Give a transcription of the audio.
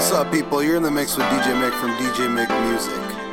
what's up, people? You're in the mix with DJ Mick from DJ Mick Music.